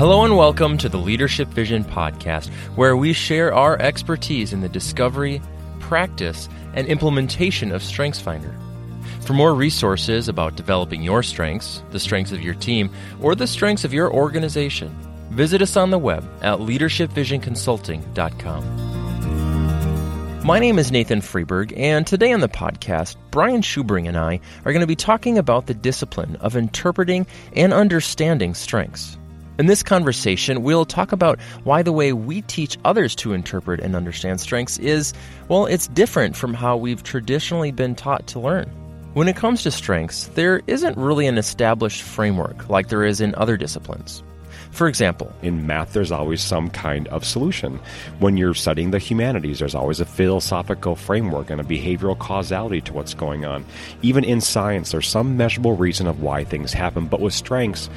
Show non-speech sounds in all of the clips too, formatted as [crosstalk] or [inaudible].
Hello and welcome to the Leadership Vision Podcast, where we share our expertise in the discovery, practice, and implementation of StrengthsFinder. For more resources about developing your strengths, the strengths of your team, or the strengths of your organization, visit us on the web at leadershipvisionconsulting.com. My name is Nathan Freeburg, and today on the podcast, Brian Schubring and I are going to be talking about the discipline of interpreting and understanding strengths. In this conversation, we'll talk about why the way we teach others to interpret and understand strengths is, well, it's different from how we've traditionally been taught to learn. When it comes to strengths, there isn't really an established framework like there is in other disciplines. For example, in math, there's always some kind of solution. When you're studying the humanities, there's always a philosophical framework and a behavioral causality to what's going on. Even in science, there's some measurable reason of why things happen. But with strengths,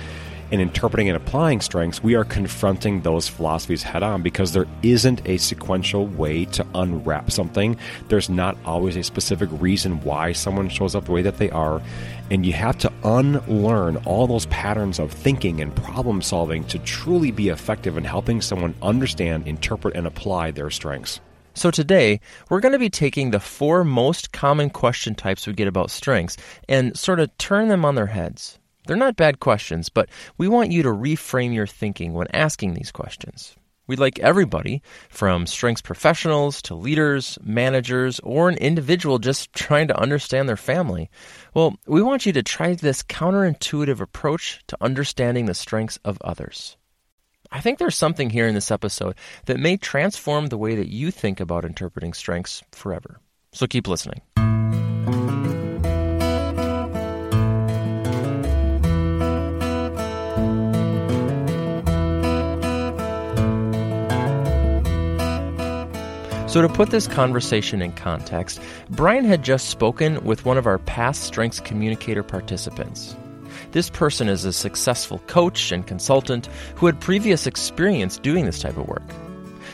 in interpreting and applying strengths, we are confronting those philosophies head on because there isn't a sequential way to unwrap something. There's not always a specific reason why someone shows up the way that they are. And you have to unlearn all those patterns of thinking and problem solving to truly be effective in helping someone understand, interpret, and apply their strengths. So today, we're going to be taking the four most common question types we get about strengths and sort of turn them on their heads. They're not bad questions, but we want you to reframe your thinking when asking these questions. We'd like everybody, from strengths professionals to leaders, managers, or an individual just [laughs] trying to understand their family. Well, we want you to try this counterintuitive approach to understanding the strengths of others. I think there's something here in this episode that may transform the way that you think about interpreting strengths forever. So keep listening. So, to put this conversation in context, Brian had just spoken with one of our past Strengths Communicator participants. This person is a successful coach and consultant who had previous experience doing this type of work.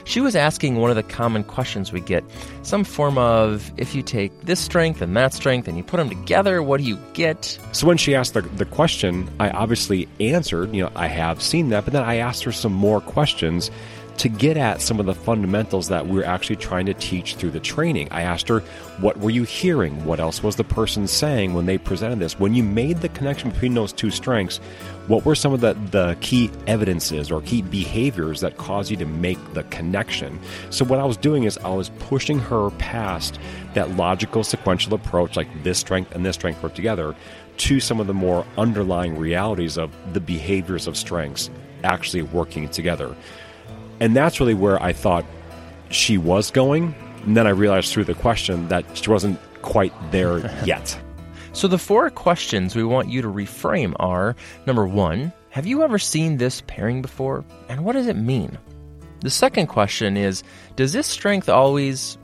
She was asking one of the common questions we get some form of if you take this strength and that strength and you put them together, what do you get? So when she asked the, the question, I obviously answered, you know, I have seen that, but then I asked her some more questions to get at some of the fundamentals that we're actually trying to teach through the training. I asked her, What were you hearing? What else was the person saying when they presented this? When you made the connection between those two strengths, what were some of the, the key evidences or key behaviors that caused you to make the connection? So, what I was doing is I was pushing her past that logical sequential approach, like this strength and this strength work together, to some of the more underlying realities of the behaviors of strengths actually working together. And that's really where I thought she was going. And then I realized through the question that she wasn't quite there [laughs] yet. So, the four questions we want you to reframe are number one, have you ever seen this pairing before? And what does it mean? The second question is, does this strength always,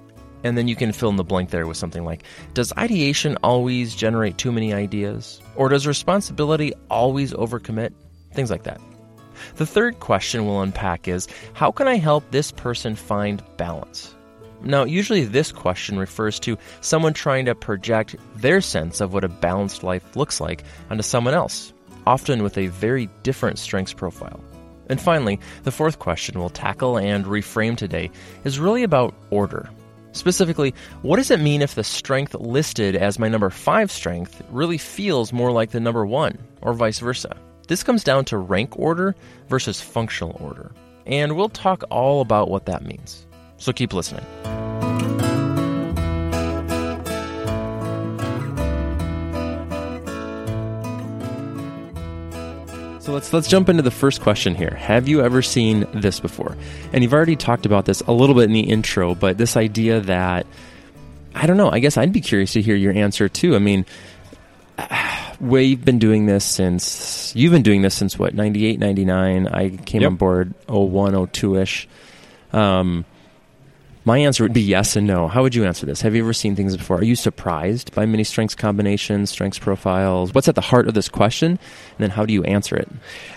and then you can fill in the blank there with something like, does ideation always generate too many ideas? Or does responsibility always overcommit? Things like that. The third question we'll unpack is how can I help this person find balance? Now, usually this question refers to someone trying to project their sense of what a balanced life looks like onto someone else, often with a very different strengths profile. And finally, the fourth question we'll tackle and reframe today is really about order. Specifically, what does it mean if the strength listed as my number five strength really feels more like the number one, or vice versa? This comes down to rank order versus functional order, and we'll talk all about what that means. So keep listening. So let's let's jump into the first question here. Have you ever seen this before? And you've already talked about this a little bit in the intro, but this idea that I don't know, I guess I'd be curious to hear your answer too. I mean, we've been doing this since you've been doing this since what 98 99 i came yep. on board 01 02ish um, my answer would be yes and no. How would you answer this? Have you ever seen things before? Are you surprised by many strengths combinations strengths profiles? What's at the heart of this question? And then how do you answer it?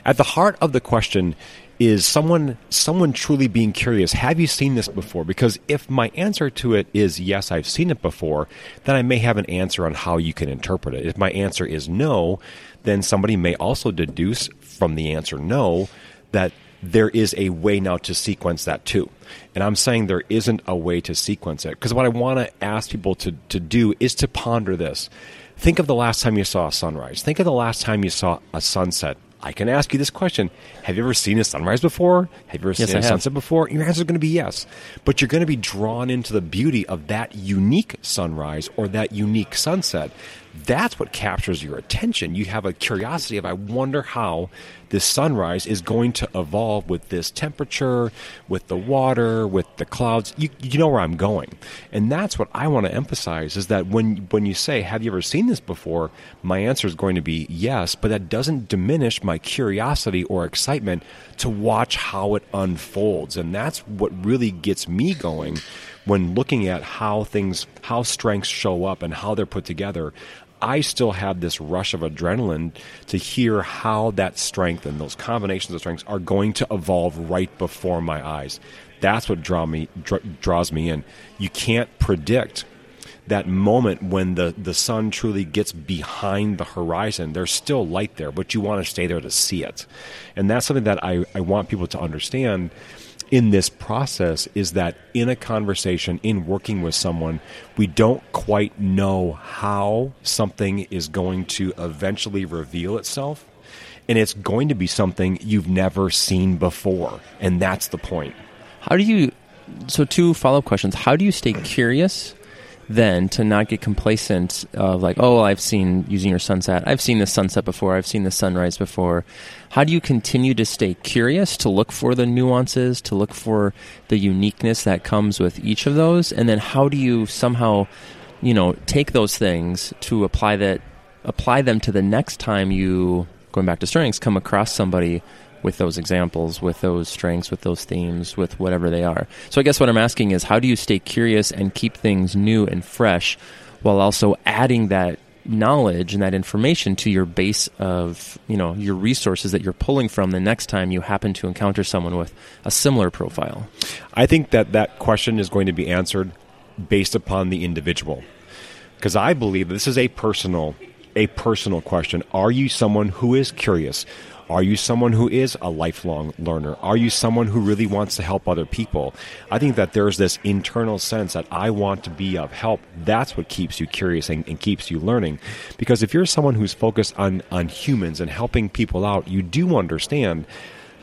At the heart of the question is someone someone truly being curious have you seen this before because if my answer to it is yes i've seen it before then i may have an answer on how you can interpret it if my answer is no then somebody may also deduce from the answer no that there is a way now to sequence that too. And I'm saying there isn't a way to sequence it. Because what I want to ask people to, to do is to ponder this. Think of the last time you saw a sunrise. Think of the last time you saw a sunset. I can ask you this question Have you ever seen a sunrise before? Have you ever Yes, seen I a have. sunset before? Your answer is going to be yes. But you're going to be drawn into the beauty of that unique sunrise or that unique sunset. That's what captures your attention. You have a curiosity of, I wonder how this sunrise is going to evolve with this temperature, with the water, with the clouds. You, you know where I'm going. And that's what I want to emphasize is that when, when you say, Have you ever seen this before? My answer is going to be yes, but that doesn't diminish my curiosity or excitement to watch how it unfolds. And that's what really gets me going when looking at how things, how strengths show up and how they're put together. I still have this rush of adrenaline to hear how that strength and those combinations of strengths are going to evolve right before my eyes. That's what draw me dr- draws me in. You can't predict that moment when the, the sun truly gets behind the horizon, there's still light there, but you want to stay there to see it. And that's something that I, I want people to understand in this process is that in a conversation, in working with someone, we don't quite know how something is going to eventually reveal itself. And it's going to be something you've never seen before. And that's the point. How do you? So, two follow up questions. How do you stay curious then to not get complacent of like, oh, I've seen using your sunset, I've seen the sunset before, I've seen the sunrise before. How do you continue to stay curious to look for the nuances, to look for the uniqueness that comes with each of those, and then how do you somehow, you know, take those things to apply that, apply them to the next time you going back to strengths come across somebody with those examples, with those strengths, with those themes, with whatever they are. So I guess what I'm asking is how do you stay curious and keep things new and fresh while also adding that knowledge and that information to your base of, you know, your resources that you're pulling from the next time you happen to encounter someone with a similar profile? I think that that question is going to be answered based upon the individual. Because I believe this is a personal a personal question. Are you someone who is curious? Are you someone who is a lifelong learner? Are you someone who really wants to help other people? I think that there's this internal sense that I want to be of help. That's what keeps you curious and, and keeps you learning. Because if you're someone who's focused on, on humans and helping people out, you do understand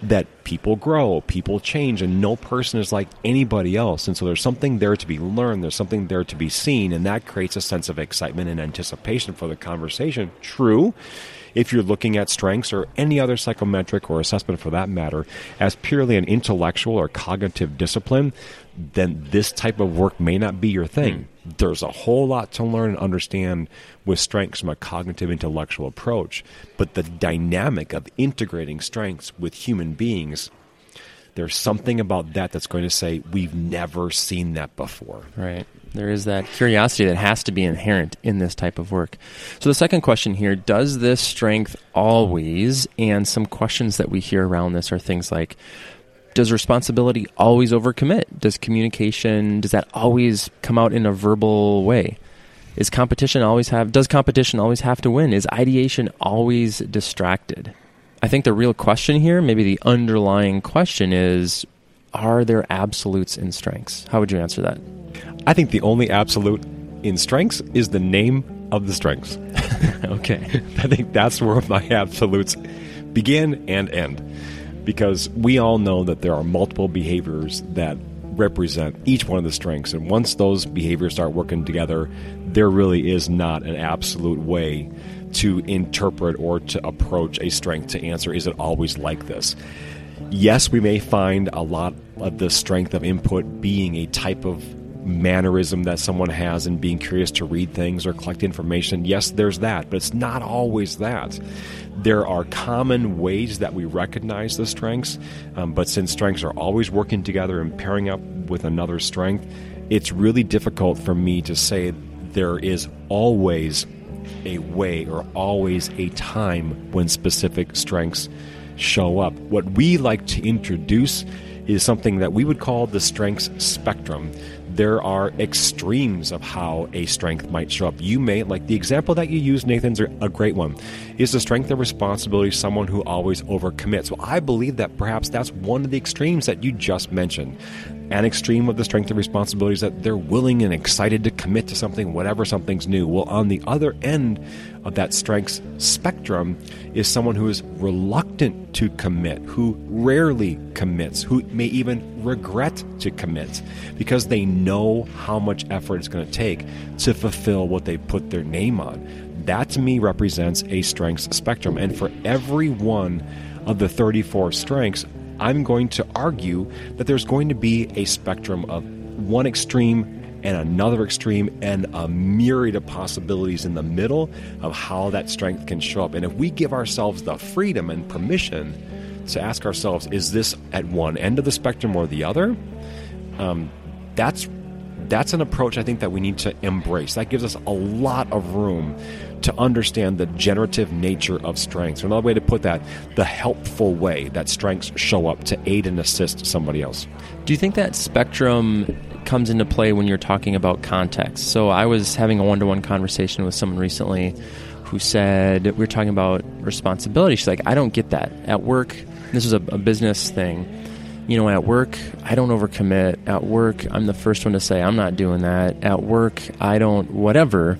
that people grow, people change, and no person is like anybody else. And so there's something there to be learned, there's something there to be seen, and that creates a sense of excitement and anticipation for the conversation. True. If you're looking at strengths or any other psychometric or assessment for that matter as purely an intellectual or cognitive discipline, then this type of work may not be your thing. Hmm. There's a whole lot to learn and understand with strengths from a cognitive intellectual approach, but the dynamic of integrating strengths with human beings, there's something about that that's going to say, we've never seen that before. Right. There is that curiosity that has to be inherent in this type of work. So, the second question here does this strength always? And some questions that we hear around this are things like Does responsibility always overcommit? Does communication, does that always come out in a verbal way? Is competition always have, does competition always have to win? Is ideation always distracted? I think the real question here, maybe the underlying question is Are there absolutes in strengths? How would you answer that? I think the only absolute in strengths is the name of the strengths. [laughs] okay. [laughs] I think that's where my absolutes begin and end. Because we all know that there are multiple behaviors that represent each one of the strengths. And once those behaviors start working together, there really is not an absolute way to interpret or to approach a strength to answer is it always like this? Yes, we may find a lot of the strength of input being a type of mannerism that someone has and being curious to read things or collect information. Yes, there's that, but it's not always that. There are common ways that we recognize the strengths, um, but since strengths are always working together and pairing up with another strength, it's really difficult for me to say there is always a way or always a time when specific strengths show up. What we like to introduce is something that we would call the strengths spectrum. There are extremes of how a strength might show up. You may, like the example that you use, Nathan's a great one. Is the strength of responsibility someone who always overcommits? Well, I believe that perhaps that's one of the extremes that you just mentioned. An extreme of the strength of responsibility is that they're willing and excited to commit to something, whatever something's new. Well, on the other end of that strengths spectrum is someone who is reluctant to commit, who rarely commits, who may even regret to commit because they know how much effort it's going to take to fulfill what they put their name on. That to me represents a strengths spectrum. And for every one of the 34 strengths, I'm going to argue that there's going to be a spectrum of one extreme and another extreme and a myriad of possibilities in the middle of how that strength can show up. And if we give ourselves the freedom and permission to ask ourselves, is this at one end of the spectrum or the other? Um, that's that's an approach I think that we need to embrace. That gives us a lot of room to understand the generative nature of strengths. Or another way to put that, the helpful way that strengths show up to aid and assist somebody else. Do you think that spectrum comes into play when you're talking about context? So I was having a one to one conversation with someone recently who said, we were talking about responsibility. She's like, I don't get that. At work, this is a, a business thing you know, at work, I don't overcommit. At work, I'm the first one to say, I'm not doing that. At work, I don't, whatever.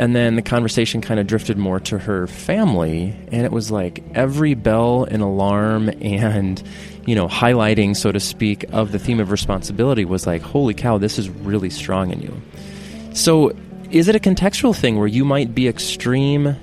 And then the conversation kind of drifted more to her family, and it was like every bell and alarm and, you know, highlighting, so to speak, of the theme of responsibility was like, holy cow, this is really strong in you. So, is it a contextual thing where you might be extreme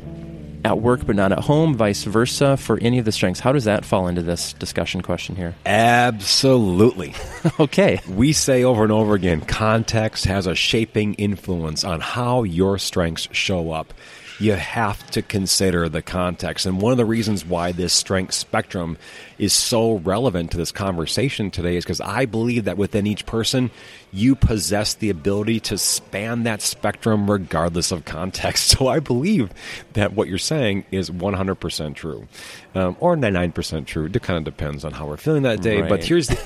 at work but not at home, vice versa for any of the strengths? How does that fall into this discussion question here? Absolutely. [laughs] okay. We say over and over again context has a shaping influence on how your strengths show up you have to consider the context. And one of the reasons why this strength spectrum is so relevant to this conversation today is because I believe that within each person, you possess the ability to span that spectrum regardless of context. [laughs] So I believe that what you're saying is 100% true, um, or 99% true. It kind of depends on how we're feeling that day. Right. But here's the,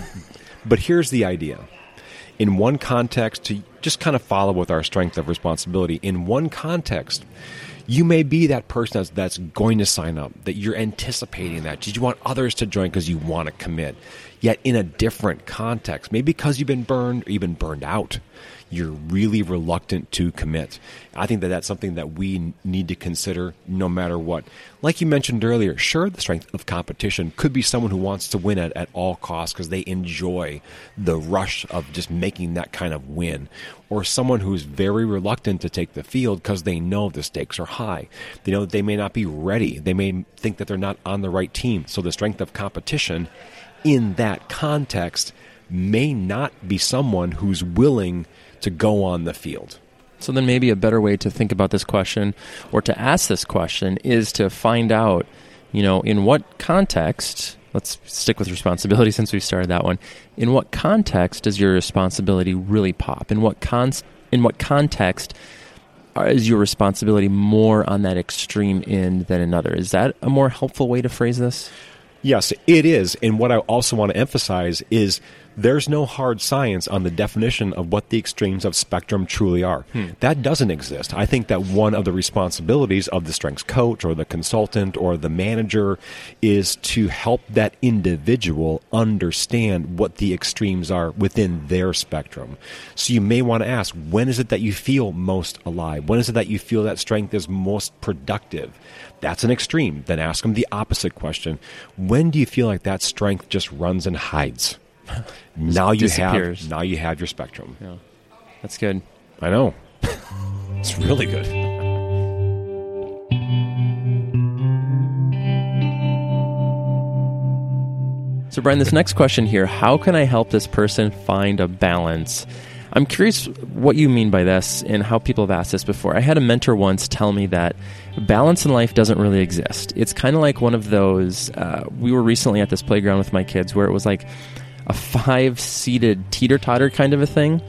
but here's the idea. In one context, to just kind of follow with our strength of responsibility. In one context, you may be that person that's, that's going to sign up, that you're anticipating that. Did you want others to join because you want to commit? Yet in a different context, maybe because you've been burned or even burned out you're really reluctant to commit. I think that that's something that we need to consider no matter what. Like you mentioned earlier, sure, the strength of competition could be someone who wants to win at, at all costs because they enjoy the rush of just making that kind of win. Or someone who's very reluctant to take the field because they know the stakes are high. They know that they may not be ready. They may think that they're not on the right team. So the strength of competition in that context may not be someone who's willing to go on the field. So then maybe a better way to think about this question or to ask this question is to find out, you know, in what context, let's stick with responsibility [laughs] since we started that one. In what context does your responsibility really pop? In what con- in what context is your responsibility more on that extreme end than another? Is that a more helpful way to phrase this? Yes, it is. And what I also want to emphasize is there's no hard science on the definition of what the extremes of spectrum truly are. Hmm. That doesn't exist. I think that one of the responsibilities of the strengths coach or the consultant or the manager is to help that individual understand what the extremes are within their spectrum. So you may want to ask, when is it that you feel most alive? When is it that you feel that strength is most productive? That's an extreme. Then ask them the opposite question. When do you feel like that strength just runs and hides? [laughs] now you have now you have your spectrum. Yeah. That's good. I know. [laughs] it's really good. So, Brian, this next question here how can I help this person find a balance? I'm curious what you mean by this and how people have asked this before. I had a mentor once tell me that balance in life doesn't really exist. It's kind of like one of those. Uh, we were recently at this playground with my kids where it was like a five seated teeter totter kind of a thing.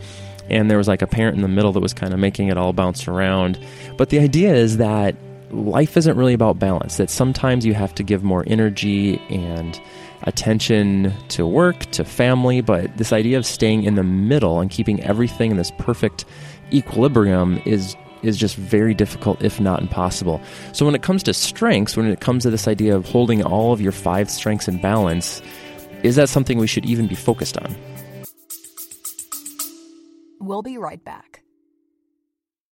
And there was like a parent in the middle that was kind of making it all bounce around. But the idea is that life isn't really about balance, that sometimes you have to give more energy and attention to work, to family, but this idea of staying in the middle and keeping everything in this perfect equilibrium is is just very difficult, if not impossible. So, when it comes to strengths, when it comes to this idea of holding all of your five strengths in balance, is that something we should even be focused on? We'll be right back.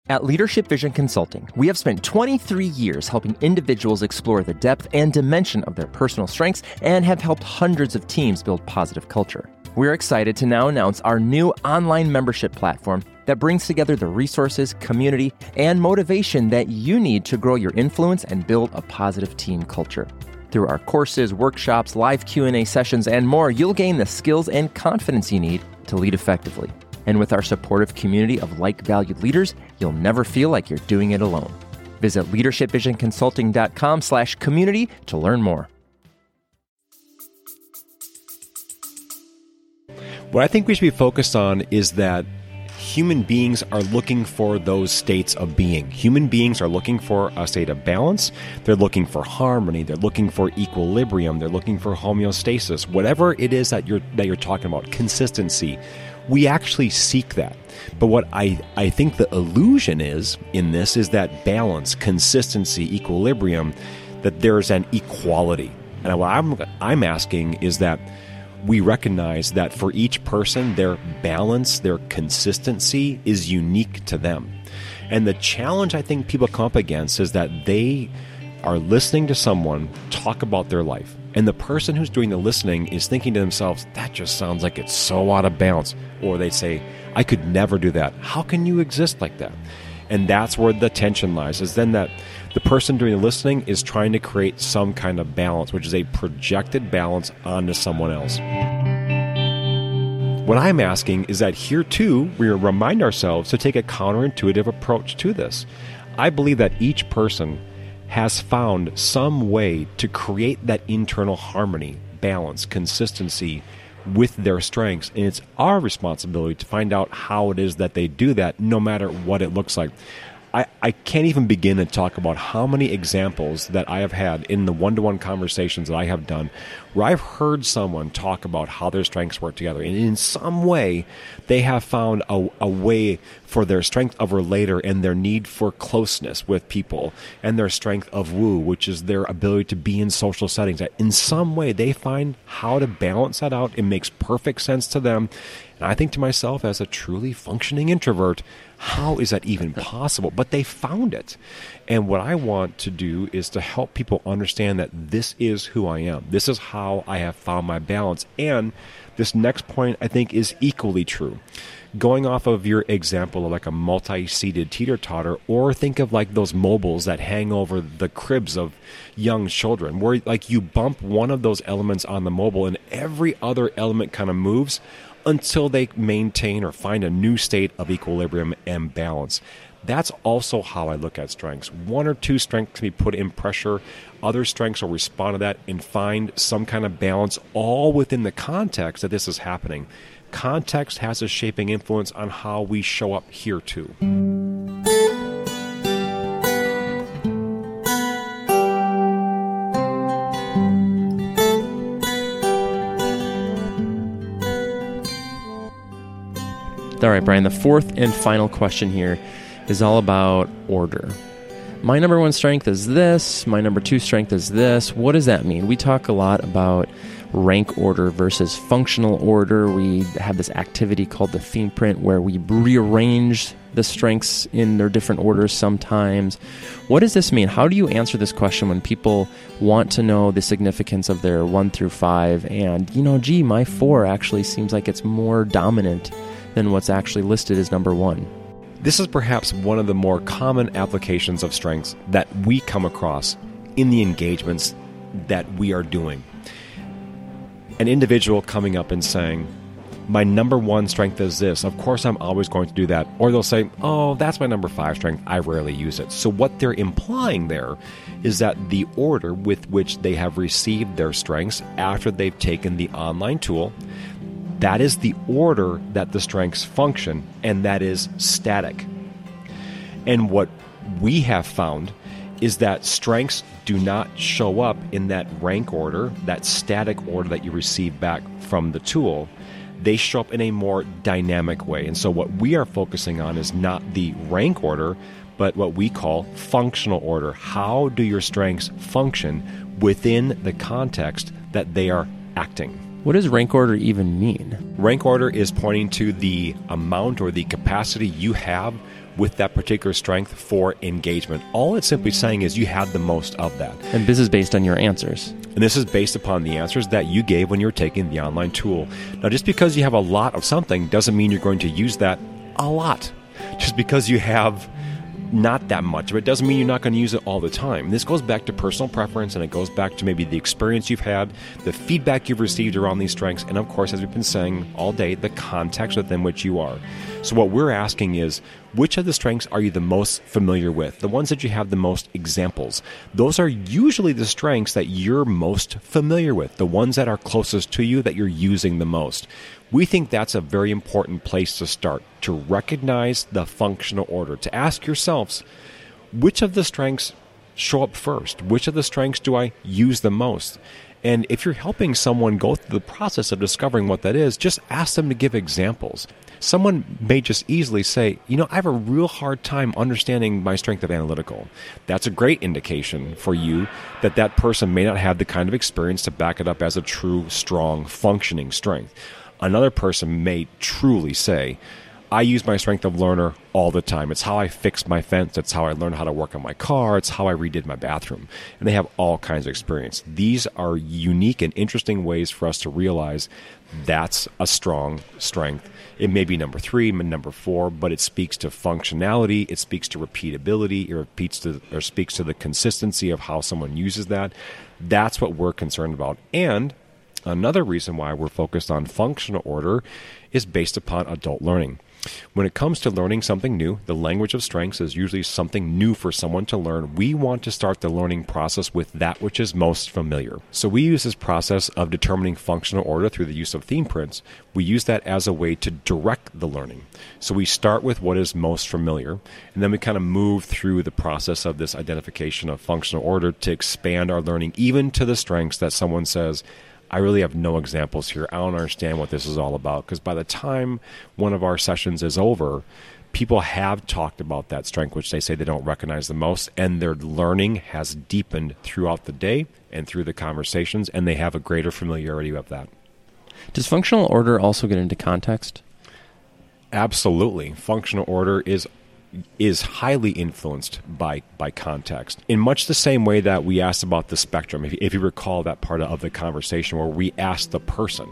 At Leadership Vision Consulting, we have spent 23 years helping individuals explore the depth and dimension of their personal strengths and have helped hundreds of teams build positive culture. We're excited to now announce our new online membership platform that brings together the resources, community, and motivation that you need to grow your influence and build a positive team culture. Through our courses, workshops, live Q&A sessions, and more, you'll gain the skills and confidence you need to lead effectively. And with our supportive community of like-valued leaders, you'll never feel like you're doing it alone. Visit leadershipvisionconsulting.com slash community to learn more. What I think we should be focused on is that human beings are looking for those states of being. Human beings are looking for a state of balance. They're looking for harmony. They're looking for equilibrium. They're looking for homeostasis. Whatever it is that you're that you're talking about, consistency. We actually seek that. But what I, I think the illusion is in this is that balance, consistency, equilibrium, that there's an equality. And what I'm I'm asking is that we recognize that for each person, their balance, their consistency is unique to them. And the challenge I think people come up against is that they are listening to someone talk about their life. And the person who's doing the listening is thinking to themselves, that just sounds like it's so out of balance. Or they say, I could never do that. How can you exist like that? And that's where the tension lies, is then that the person doing the listening is trying to create some kind of balance, which is a projected balance onto someone else. What I'm asking is that here too, we remind ourselves to take a counterintuitive approach to this. I believe that each person has found some way to create that internal harmony, balance, consistency with their strengths. And it's our responsibility to find out how it is that they do that, no matter what it looks like. I, I can't even begin to talk about how many examples that I have had in the one to one conversations that I have done where I've heard someone talk about how their strengths work together. And in some way, they have found a, a way for their strength of relator and their need for closeness with people and their strength of woo, which is their ability to be in social settings. In some way, they find how to balance that out. It makes perfect sense to them. And I think to myself, as a truly functioning introvert, how is that even [laughs] possible? But they found it. And what I want to do is to help people understand that this is who I am. This is how I have found my balance. And this next point, I think, is equally true. Going off of your example of like a multi seated teeter totter, or think of like those mobiles that hang over the cribs of young children, where like you bump one of those elements on the mobile and every other element kind of moves until they maintain or find a new state of equilibrium and balance. That's also how I look at strengths. One or two strengths can be put in pressure, other strengths will respond to that and find some kind of balance, all within the context that this is happening. Context has a shaping influence on how we show up here, too. All right, Brian, the fourth and final question here is all about order. My number one strength is this, my number two strength is this. What does that mean? We talk a lot about rank order versus functional order. We have this activity called the theme print where we rearrange the strengths in their different orders sometimes. What does this mean? How do you answer this question when people want to know the significance of their one through five and, you know, gee, my four actually seems like it's more dominant than what's actually listed as number one. This is perhaps one of the more common applications of strengths that we come across in the engagements that we are doing. An individual coming up and saying, My number one strength is this. Of course, I'm always going to do that. Or they'll say, Oh, that's my number five strength. I rarely use it. So, what they're implying there is that the order with which they have received their strengths after they've taken the online tool, that is the order that the strengths function, and that is static. And what we have found is that strengths do not show up in that rank order, that static order that you receive back from the tool. They show up in a more dynamic way. And so, what we are focusing on is not the rank order, but what we call functional order. How do your strengths function within the context that they are acting? What does rank order even mean? Rank order is pointing to the amount or the capacity you have with that particular strength for engagement. All it's simply saying is you had the most of that. And this is based on your answers. And this is based upon the answers that you gave when you were taking the online tool. Now, just because you have a lot of something doesn't mean you're going to use that a lot. Just because you have not that much, but it doesn't mean you're not going to use it all the time. This goes back to personal preference and it goes back to maybe the experience you've had, the feedback you've received around these strengths, and of course, as we've been saying all day, the context within which you are. So, what we're asking is which of the strengths are you the most familiar with? The ones that you have the most examples. Those are usually the strengths that you're most familiar with, the ones that are closest to you that you're using the most. We think that's a very important place to start to recognize the functional order, to ask yourselves which of the strengths show up first? Which of the strengths do I use the most? And if you're helping someone go through the process of discovering what that is, just ask them to give examples. Someone may just easily say, you know, I have a real hard time understanding my strength of analytical. That's a great indication for you that that person may not have the kind of experience to back it up as a true, strong, functioning strength. Another person may truly say, I use my strength of learner all the time. It's how I fixed my fence. It's how I learned how to work on my car. It's how I redid my bathroom. And they have all kinds of experience. These are unique and interesting ways for us to realize that's a strong strength. It may be number three, number four, but it speaks to functionality. It speaks to repeatability. It repeats to, or speaks to the consistency of how someone uses that. That's what we're concerned about. And Another reason why we're focused on functional order is based upon adult learning. When it comes to learning something new, the language of strengths is usually something new for someone to learn. We want to start the learning process with that which is most familiar. So we use this process of determining functional order through the use of theme prints. We use that as a way to direct the learning. So we start with what is most familiar, and then we kind of move through the process of this identification of functional order to expand our learning even to the strengths that someone says, I really have no examples here. I don't understand what this is all about because by the time one of our sessions is over, people have talked about that strength, which they say they don't recognize the most, and their learning has deepened throughout the day and through the conversations, and they have a greater familiarity with that. Does functional order also get into context? Absolutely. Functional order is is highly influenced by by context. In much the same way that we asked about the spectrum, if, if you recall that part of the conversation where we asked the person,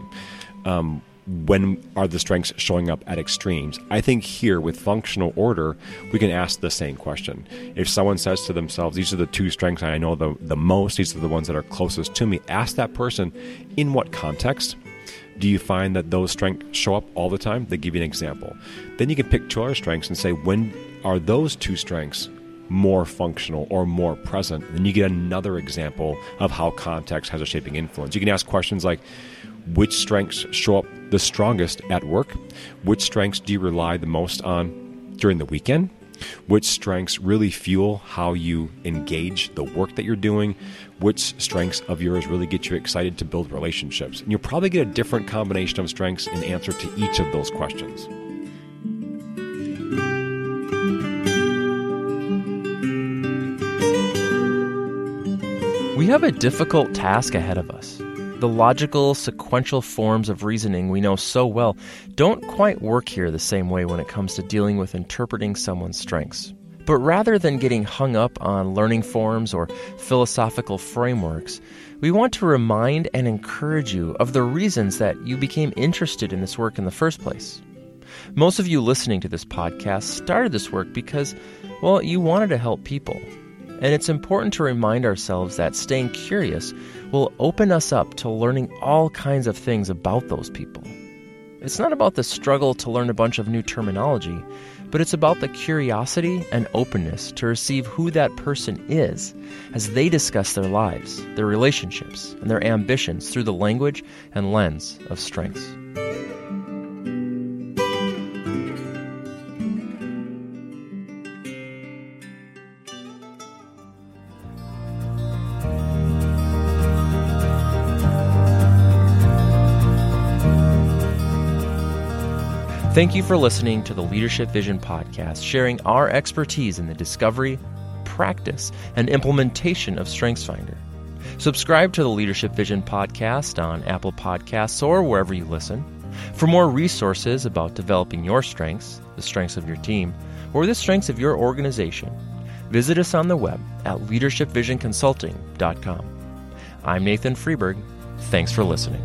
um, when are the strengths showing up at extremes? I think here with functional order, we can ask the same question. If someone says to themselves, These are the two strengths I know the, the most, these are the ones that are closest to me, ask that person, In what context? Do you find that those strengths show up all the time? They give you an example. Then you can pick two other strengths and say, when are those two strengths more functional or more present? Then you get another example of how context has a shaping influence. You can ask questions like, which strengths show up the strongest at work? Which strengths do you rely the most on during the weekend? Which strengths really fuel how you engage the work that you're doing? Which strengths of yours really get you excited to build relationships? And you'll probably get a different combination of strengths in answer to each of those questions. We have a difficult task ahead of us. The logical, sequential forms of reasoning we know so well don't quite work here the same way when it comes to dealing with interpreting someone's strengths. But rather than getting hung up on learning forms or philosophical frameworks, we want to remind and encourage you of the reasons that you became interested in this work in the first place. Most of you listening to this podcast started this work because, well, you wanted to help people. And it's important to remind ourselves that staying curious will open us up to learning all kinds of things about those people. It's not about the struggle to learn a bunch of new terminology, but it's about the curiosity and openness to receive who that person is as they discuss their lives, their relationships, and their ambitions through the language and lens of strengths. Thank you for listening to the Leadership Vision podcast, sharing our expertise in the discovery, practice, and implementation of StrengthsFinder. Subscribe to the Leadership Vision podcast on Apple Podcasts or wherever you listen. For more resources about developing your strengths, the strengths of your team, or the strengths of your organization, visit us on the web at leadershipvisionconsulting.com. I'm Nathan Freeburg. Thanks for listening.